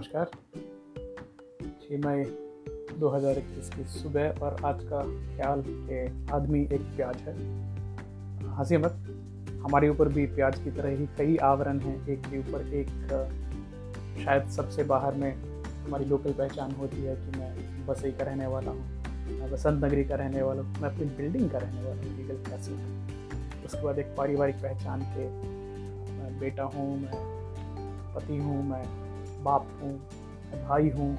नमस्कार। छः मई 2021 की सुबह और आज का ख्याल के आदमी एक प्याज है। हँसी मत, हमारे ऊपर भी प्याज की तरह ही कई आवरण हैं। एक के ऊपर एक, शायद सबसे बाहर में हमारी लोकल पहचान होती है कि मैं बसई का रहने वाला हूँ, मैं बसंत नगरी का रहने वाला हूँ, मैं अपनी बिल्डिंग का रहने वाला हूँ लीगल कैसल उसके बाद एक पारिवारिक पहचान के, मैं बेटा हूँ, मैं पति हूँ, मैं बाप हूँ, भाई हूँ,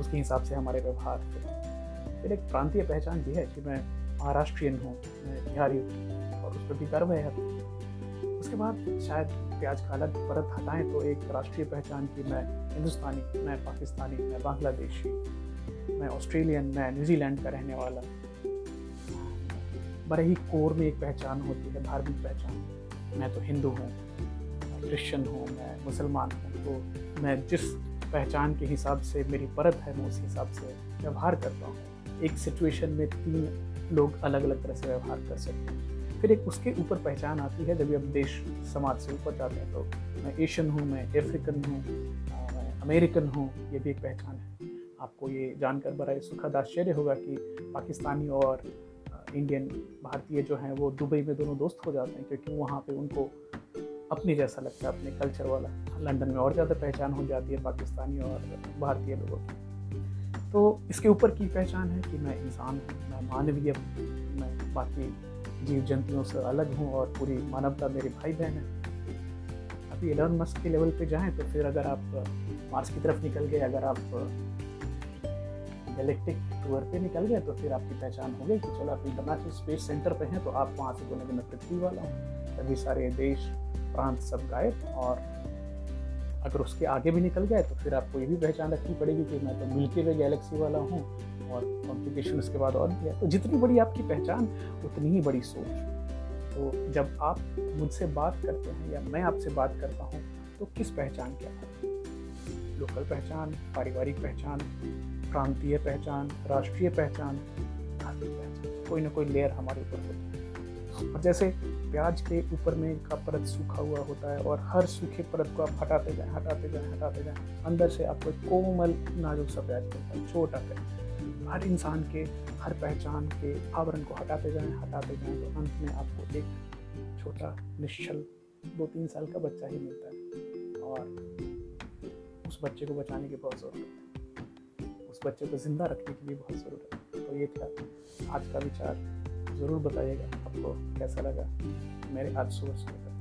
उसके हिसाब से हमारे व्यवहार थे। फिर एक प्रांतीय पहचान भी है कि मैं महाराष्ट्रियन हूँ, मैं बिहारी हूँ, और उस पर भी गर्व है उसके बाद शायद प्याज का अलग परत हटाएँ तो एक राष्ट्रीय पहचान की मैं हिंदुस्तानी, मैं पाकिस्तानी, मैं बांग्लादेशी, मैं ऑस्ट्रेलियन, मैं न्यूजीलैंड का रहने वाला। बड़े ही कोर में एक पहचान होती है, धार्मिक पहचान। मैं तो हिंदू हूँ। क्रिश्चियन हूँ, मैं मुसलमान हूँ तो मैं जिस पहचान के हिसाब से मेरी परत है, मैं उस हिसाब से व्यवहार करता हूँ। एक सिचुएशन में तीन लोग अलग अलग तरह से व्यवहार कर सकते हैं। फिर एक उसके ऊपर पहचान आती है, जब हम देश समाज से ऊपर जाते हैं तो मैं एशियन हूँ, मैं अफ्रीकन हूँ मैं अमेरिकन हूँ, ये भी एक पहचान है। आपको ये जानकर बड़ा सुखद आश्चर्य होगा कि पाकिस्तानी और इंडियन भारतीय जो हैं, वो दुबई में दोनों दोस्त हो जाते हैं, क्योंकि वहाँ पे उनको अपनी जैसा लगता है, अपने कल्चर वाला। लंदन में और ज़्यादा पहचान हो जाती है पाकिस्तानी और भारतीय लोगों की। तो इसके ऊपर की पहचान है कि मैं इंसान हूँ, मैं मानवीय मैं बाकी जीव जंतुओं से अलग हूँ और पूरी मानवता मेरे भाई बहन है। अभी एलन मस्क के लेवल पे जाएँ तो फिर अगर आप मार्स की तरफ़ निकल गए, अगर आप गैलेक्टिक टूर पे निकल गए तो फिर आपकी पहचान हो गई कि चलो आप इंटरनेशनल स्पेस सेंटर पे हैं तो आप वहाँ से बोलेंगे, मैं पृथ्वी वाला हूँ। तभी सारे देश प्रांत सब गायब और अगर उसके आगे भी निकल गए तो फिर आपको ये भी पहचान रखनी पड़ेगी कि मैं तो मिल्की वे गैलेक्सी वाला हूँ और कॉम्प्लिकेशन उसके बाद और भी है। तो जितनी बड़ी आपकी पहचान, उतनी ही बड़ी सोच। तो जब आप मुझसे बात करते हैं या मैं आपसे बात करता हूँ तो किस पहचान के आधार लोकल पहचान, पारिवारिक पहचान प्रांतीय पहचान, राष्ट्रीय पहचान पहचान, कोई ना कोई लेयर हमारे ऊपर होती है। और जैसे प्याज के ऊपर में का परत सूखा हुआ होता है और हर सूखे परत को आप हटाते जाएँ हटाते जाएँ हटाते जाएँ, अंदर से आपको एक कोमल, नाजुक सा प्याज मिलता है, छोटा प्याज। हर इंसान के, हर पहचान के आवरण को हटाते जाएँ हटाते जाएँ तो अंत में आपको एक छोटा, निश्चल दो तीन साल का बच्चा ही मिलता है। और उस बच्चे को बचाने की बहुत ज़रूरत है। बच्चे को ज़िंदा रखने के लिए बहुत ज़रूरत है। तो ये था आज का विचार। ज़रूर बताइएगा आपको कैसा लगा। मेरे आज सुबह सुबह